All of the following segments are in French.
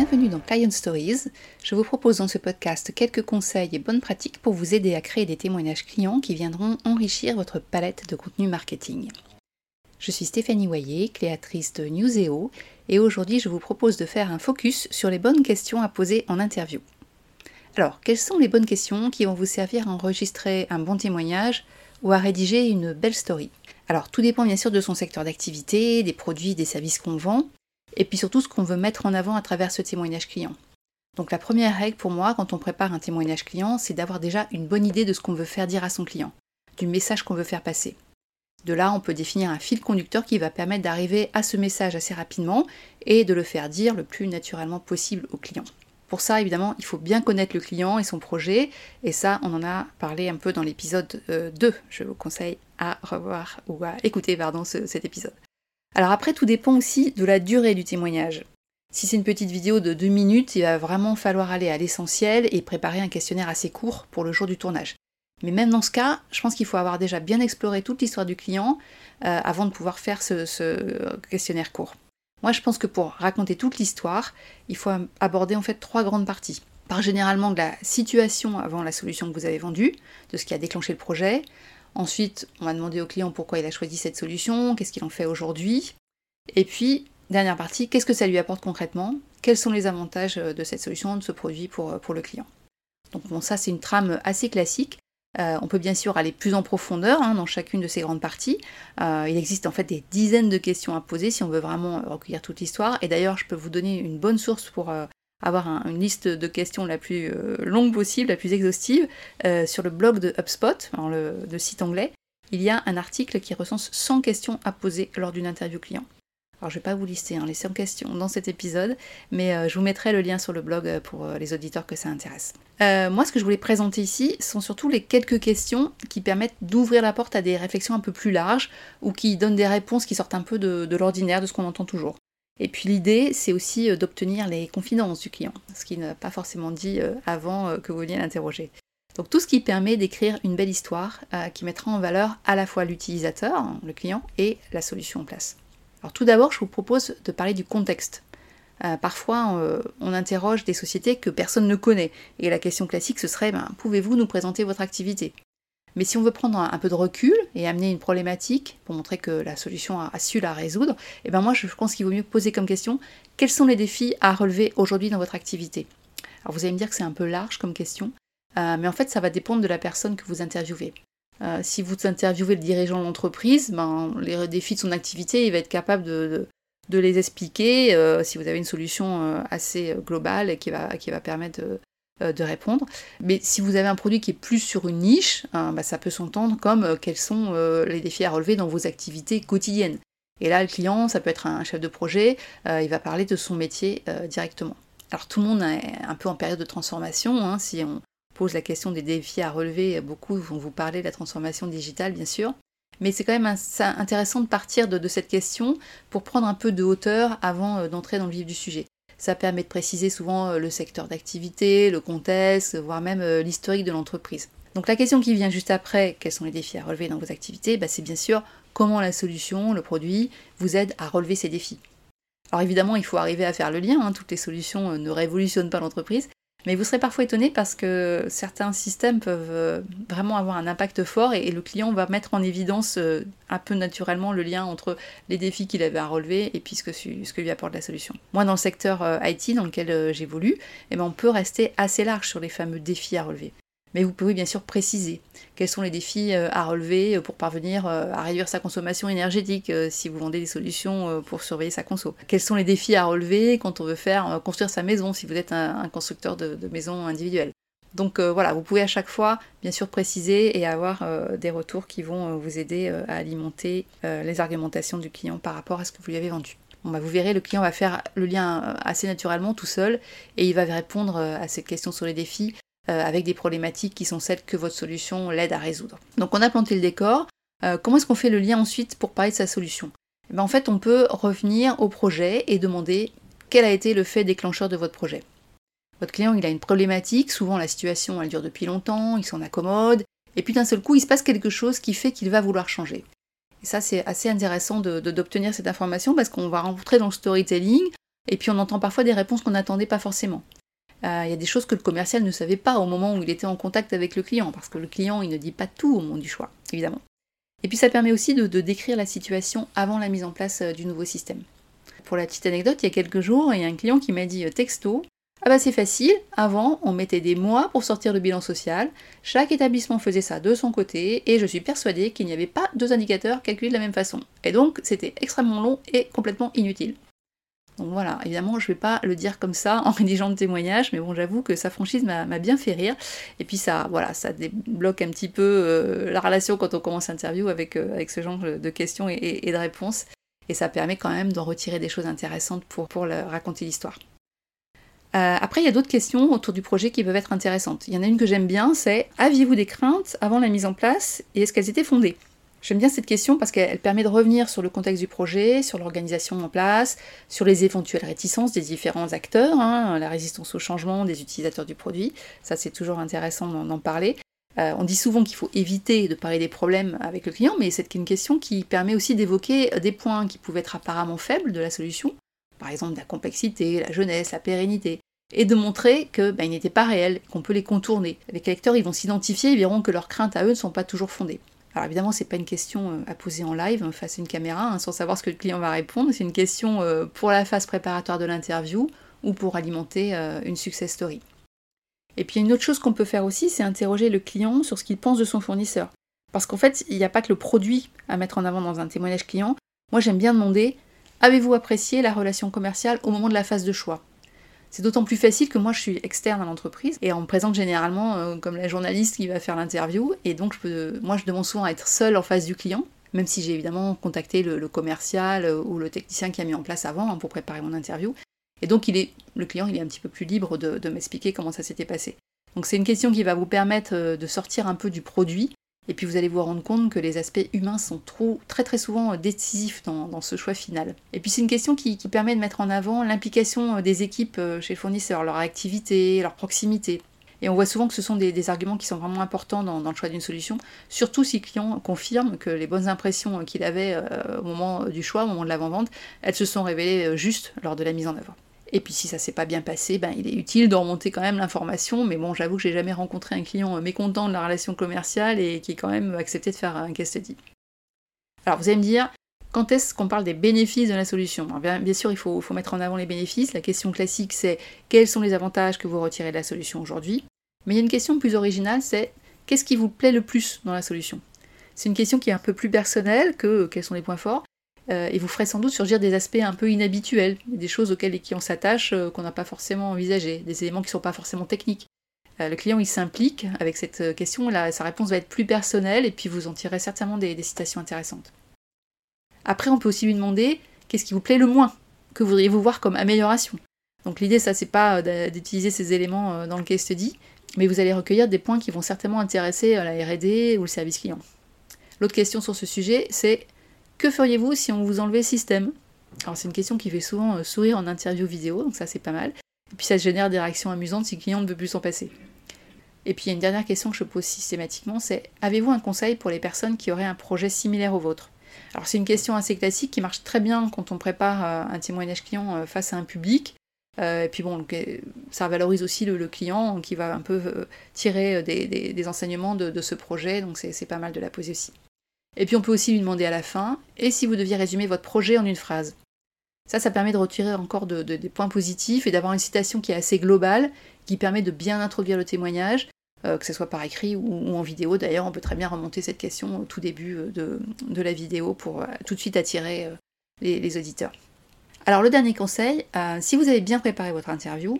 Bienvenue dans Client Stories. Je vous propose dans ce podcast quelques conseils et bonnes pratiques pour vous aider à créer des témoignages clients qui viendront enrichir votre palette de contenu marketing. Je suis Stéphanie Hoyer, créatrice de Newseo, et aujourd'hui je vous propose de faire un focus sur les bonnes questions à poser en interview. Alors, quelles sont les bonnes questions qui vont vous servir à enregistrer un bon témoignage ou à rédiger une belle story? Alors, tout dépend bien sûr de son secteur d'activité, des produits, des services qu'on vend, et puis surtout ce qu'on veut mettre en avant à travers ce témoignage client. Donc la première règle pour moi quand on prépare un témoignage client, c'est d'avoir déjà une bonne idée de ce qu'on veut faire dire à son client, du message qu'on veut faire passer. De là, on peut définir un fil conducteur qui va permettre d'arriver à ce message assez rapidement et de le faire dire le plus naturellement possible au client. Pour ça, évidemment, il faut bien connaître le client et son projet, et ça, on en a parlé un peu dans l'épisode 2. Euh, Je vous conseille à revoir ou à écouter pardon, cet épisode. Alors après, tout dépend aussi de la durée du témoignage. Si c'est une petite vidéo de 2 minutes, il va vraiment falloir aller à l'essentiel et préparer un questionnaire assez court pour le jour du tournage. Mais même dans ce cas, je pense qu'il faut avoir déjà bien exploré toute l'histoire du client euh, avant de pouvoir faire ce, questionnaire court. Moi, je pense que pour raconter toute l'histoire, il faut aborder en fait trois grandes parties. Par généralement de la situation avant la solution que vous avez vendue, de ce qui a déclenché le projet, Ensuite, on va demander au client pourquoi il a choisi cette solution, qu'est-ce qu'il en fait aujourd'hui. Et puis, dernière partie, qu'est-ce que ça lui apporte concrètement? Quels sont les avantages euh, de cette solution, de ce produit pour, euh, le client? Donc bon, ça c'est une trame assez classique. Euh, on peut bien sûr aller plus en profondeur hein, dans chacune de ces grandes parties. il existe en fait des dizaines de questions à poser si on veut vraiment recueillir toute l'histoire. Et d'ailleurs, je peux vous donner une bonne source pour avoir une liste de questions la plus euh, longue possible, la plus exhaustive, euh, sur le blog de HubSpot, le, site anglais, il y a un article qui recense 100 questions à poser lors d'une interview client. Alors je ne vais pas vous lister hein, les 100 questions dans cet épisode, mais euh, je vous mettrai le lien sur le blog pour les auditeurs que ça intéresse. moi, ce que je voulais présenter ici sont surtout les quelques questions qui permettent d'ouvrir la porte à des réflexions un peu plus larges ou qui donnent des réponses qui sortent un peu de l'ordinaire, de ce qu'on entend toujours. Et puis l'idée, c'est aussi euh, d'obtenir les confidences du client, ce qu'il n'a pas forcément dit euh, avant euh, que vous veniez l'interroger. Donc tout ce qui permet d'écrire une belle histoire qui mettra en valeur à la fois l'utilisateur, hein, le client, et la solution en place. Alors tout d'abord, je vous propose de parler du contexte. parfois, on interroge des sociétés que personne ne connaît, et la question classique, ce serait ben, pouvez-vous nous présenter votre activité? Mais si on veut prendre un, peu de recul et amener une problématique pour montrer que la solution a, su la résoudre, eh ben moi je pense qu'il vaut mieux poser comme question quels sont les défis à relever aujourd'hui dans votre activité? Alors vous allez me dire que c'est un peu large comme question, euh, mais en fait ça va dépendre de la personne que vous interviewez. Euh, si vous interviewez le dirigeant de l'entreprise, ben, les défis de son activité, il va être capable de, les expliquer euh, si vous avez une solution assez globale et qui va, qui va permettre de, de répondre. Mais si vous avez un produit qui est plus sur une niche, hein, bah, ça peut s'entendre comme euh, quels sont euh, les défis à relever dans vos activités quotidiennes. Et là, le client, ça peut être un chef de projet, il va parler de son métier directement. Alors tout le monde est un peu en période de transformation. Hein, si on pose la question des défis à relever, beaucoup vont vous parler de la transformation digitale, bien sûr. Mais c'est quand même intéressant de partir de, cette question pour prendre un peu de hauteur avant d'entrer dans le vif du sujet. Ça permet de préciser souvent euh, le secteur d'activité, le contexte, voire même euh, l'historique de l'entreprise. Donc la question qui vient juste après, quels sont les défis à relever dans vos activités bah, C'est bien sûr comment la solution, le produit, vous aide à relever ces défis. Alors évidemment, il faut arriver à faire le lien, hein. toutes les solutions euh, ne révolutionnent pas l'entreprise, mais vous serez parfois étonné parce que certains systèmes peuvent euh, vraiment avoir un impact fort et, le client va mettre en évidence euh, un peu naturellement le lien entre les défis qu'il avait à relever et puis ce que, lui apporte la solution. Moi, dans le secteur euh, IT dans lequel j'évolue, eh ben, on peut rester assez large sur les fameux défis à relever. Mais vous pouvez bien sûr préciser quels sont les défis euh, à relever euh, pour parvenir euh, à réduire sa consommation énergétique si vous vendez des solutions pour surveiller sa conso. Quels sont les défis à relever quand on veut faire construire sa maison si vous êtes un, constructeur de, maisons individuelles. Donc voilà, vous pouvez à chaque fois bien sûr préciser et avoir des retours qui vont vous aider à alimenter les argumentations du client par rapport à ce que vous lui avez vendu. Bah, vous verrez, le client va faire le lien assez naturellement tout seul et il va répondre à cette question sur les défis euh, avec des problématiques qui sont celles que votre solution l'aide à résoudre. Donc on a planté le décor. Euh, comment est-ce qu'on fait le lien ensuite pour parler de sa solution? Eh ben, En fait, on peut revenir au projet et demander quel a été le fait déclencheur de votre projet. Votre client, il a une problématique, souvent la situation, elle dure depuis longtemps, il s'en accommode, et puis d'un seul coup, il se passe quelque chose qui fait qu'il va vouloir changer. Et ça, c'est assez intéressant d'obtenir cette information parce qu'on va rentrer dans le storytelling Et puis on entend parfois des réponses qu'on n'attendait pas forcément. Euh, il y a des choses que le commercial ne savait pas au moment où il était en contact avec le client, parce que le client, il ne dit pas tout au moment du choix, évidemment. Et puis ça permet aussi de, décrire la situation avant la mise en place euh, du nouveau système. Pour la petite anecdote, il y a quelques jours, il y a un client qui m'a dit euh, texto Ah bah c'est facile, avant on mettait des mois pour sortir le bilan social, chaque établissement faisait ça de son côté, et je suis persuadée qu'il n'y avait pas deux indicateurs calculés de la même façon. Et donc c'était extrêmement long et complètement inutile. Donc voilà, évidemment, je ne vais pas le dire comme ça en rédigeant le témoignage, mais bon, j'avoue que sa franchise m'a bien fait rire. Et puis ça, voilà, ça débloque un petit peu euh, la relation quand on commence l'interview avec, euh, avec ce genre de questions et, de réponses. Et ça permet quand même d'en retirer des choses intéressantes pour, pour raconter l'histoire. Euh, après, il y a d'autres questions autour du projet qui peuvent être intéressantes. Il y en a une que j'aime bien, c'est aviez-vous des craintes avant la mise en place et est-ce qu'elles étaient fondées? J'aime bien cette question parce qu'elle permet de revenir sur le contexte du projet, sur l'organisation en place, sur les éventuelles réticences des différents acteurs, hein, la résistance au changement des utilisateurs du produit. Ça, c'est toujours intéressant d'en parler. Euh, on dit souvent qu'il faut éviter de parler des problèmes avec le client, mais c'est une question qui permet aussi d'évoquer des points qui pouvaient être apparemment faibles de la solution, par exemple la complexité, la jeunesse, la pérennité, et de montrer qu'ils ben, n'étaient pas réels, qu'on peut les contourner. Les lecteurs ils vont s'identifier et verront que leurs craintes à eux ne sont pas toujours fondées. Alors évidemment, c'est pas une question euh, à poser en live hein, face à une caméra, hein, sans savoir ce que le client va répondre. C'est une question euh, pour la phase préparatoire de l'interview ou pour alimenter euh, une success story. Et puis une autre chose qu'on peut faire aussi, c'est interroger le client sur ce qu'il pense de son fournisseur. Parce qu'en fait, il n'y a pas que le produit à mettre en avant dans un témoignage client. Moi, j'aime bien demander avez-vous apprécié la relation commerciale au moment de la phase de choix? C'est d'autant plus facile que moi je suis externe à l'entreprise et on me présente généralement euh, comme la journaliste qui va faire l'interview et donc je peux, moi je demande souvent à être seule en face du client, même si j'ai évidemment contacté le, commercial euh, ou le technicien qui a mis en place avant hein, pour préparer mon interview. Et donc il est, le client il est un petit peu plus libre de m'expliquer comment ça s'était passé. Donc c'est une question qui va vous permettre euh, de sortir un peu du produit et puis vous allez vous rendre compte que les aspects humains sont très très souvent euh, décisifs dans, ce choix final. Et puis c'est une question qui, permet de mettre en avant l'implication euh, des équipes euh, chez le fournisseur, leur activité, leur proximité. Et on voit souvent que ce sont des, arguments qui sont vraiment importants dans, le choix d'une solution, surtout si le client confirme que les bonnes impressions qu'il avait au moment du choix, au moment de l'avant-vente, elles se sont révélées justes lors de la mise en œuvre. Et puis si ça s'est pas bien passé, ben, il est utile de remonter quand même l'information. Mais bon, j'avoue que j'ai jamais rencontré un client euh, mécontent de la relation commerciale et qui quand même accepté de faire un case study. Alors vous allez me dire, quand est-ce qu'on parle des bénéfices de la solution? Bien, sûr, il faut, faut, mettre en avant les bénéfices. La question classique, c'est quels sont les avantages que vous retirez de la solution aujourd'hui? Mais il y a une question plus originale, c'est qu'est-ce qui vous plaît le plus dans la solution? C'est une question qui est un peu plus personnelle que quels sont les points forts. Euh, et vous ferez sans doute surgir des aspects un peu inhabituels, des choses auxquelles les clients s'attachent euh, qu'on n'a pas forcément envisagées, des éléments qui ne sont pas forcément techniques. Euh, le client il s'implique avec cette question, là, sa réponse va être plus personnelle et puis vous en tirerez certainement des, citations intéressantes. Après, on peut aussi lui demander qu'est-ce qui vous plaît le moins, que voudriez-vous voir comme amélioration? Donc l'idée, ça, c'est pas d'utiliser ces éléments dans le case study, mais vous allez recueillir des points qui vont certainement intéresser la R&D ou le service client. L'autre question sur ce sujet, c'est que feriez-vous si on vous enlevait système Alors c'est une question qui fait souvent euh, sourire en interview vidéo, donc ça c'est pas mal. Et puis ça génère des réactions amusantes si le client ne veut plus s'en passer. Et puis il y a une dernière question que je pose systématiquement, c'est avez-vous un conseil pour les personnes qui auraient un projet similaire au vôtre? Alors c'est une question assez classique qui marche très bien quand on prépare euh, un témoignage client euh, face à un public. et puis bon, ça valorise aussi le, client qui va un peu tirer des, enseignements de, de, ce projet, donc c'est pas mal de la poser aussi. Et puis on peut aussi lui demander à la fin, et si vous deviez résumer votre projet en une phrase? Ça, ça permet de retirer encore des points positifs et d'avoir une citation qui est assez globale, qui permet de bien introduire le témoignage, euh, que ce soit par écrit ou, en vidéo. D'ailleurs, on peut très bien remonter cette question au tout début euh, de, la vidéo pour euh, tout de suite attirer les, auditeurs. Alors le dernier conseil, si vous avez bien préparé votre interview,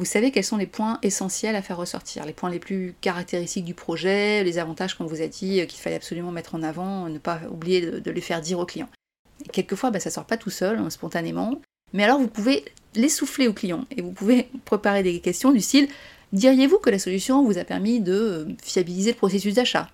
vous savez quels sont les points essentiels à faire ressortir, les points les plus caractéristiques du projet, les avantages qu'on vous a dit euh, qu'il fallait absolument mettre en avant, ne pas oublier de, les faire dire aux clients. Et quelquefois, bah, ça sort pas tout seul, hein, spontanément, mais alors vous pouvez l'essouffler au client et vous pouvez préparer des questions du style Diriez-vous que la solution vous a permis de euh, fiabiliser le processus d'achat?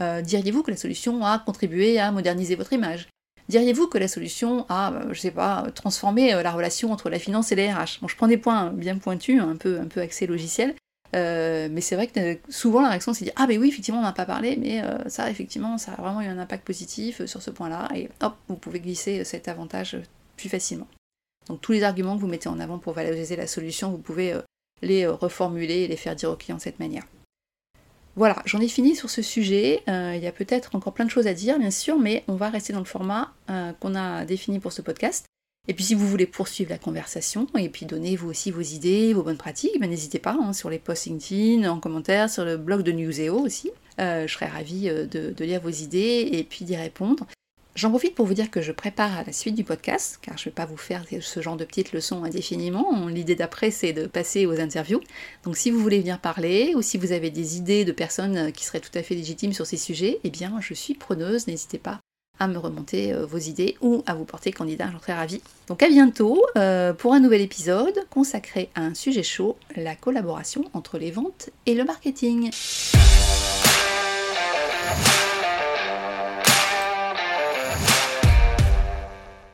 Euh, Diriez-vous que la solution a contribué à moderniser votre image? Diriez-vous que la solution a, euh, je sais pas, transformé euh, la relation entre la finance et les RH je prends des points bien pointus, un peu, un peu axés logiciel, euh, mais c'est vrai que souvent la réaction c'est de ah ben oui effectivement on n'a pas parlé mais ça effectivement ça a vraiment eu un impact positif sur ce point-là et hop vous pouvez glisser cet avantage plus facilement. Donc tous les arguments que vous mettez en avant pour valoriser la solution, vous pouvez les reformuler et les faire dire au client de cette manière. Voilà, j'en ai fini sur ce sujet. Euh, il y a peut-être encore plein de choses à dire, bien sûr, mais on va rester dans le format euh, qu'on a défini pour ce podcast. Et puis si vous voulez poursuivre la conversation et puis donner vous aussi vos idées, vos bonnes pratiques, ben, n'hésitez pas hein, sur les posts LinkedIn, en commentaire, sur le blog de Newseo aussi. Euh, je serais ravie de, lire vos idées et puis d'y répondre. J'en profite pour vous dire que je prépare la suite du podcast, car je ne vais pas vous faire ce genre de petites leçons indéfiniment. L'idée d'après, c'est de passer aux interviews. Donc si vous voulez venir parler, ou si vous avez des idées de personnes qui seraient tout à fait légitimes sur ces sujets, eh bien je suis preneuse, n'hésitez pas à me remonter euh, vos idées ou à vous porter candidat, j'en serais ravie. Donc à bientôt euh, pour un nouvel épisode consacré à un sujet chaud, la collaboration entre les ventes et le marketing.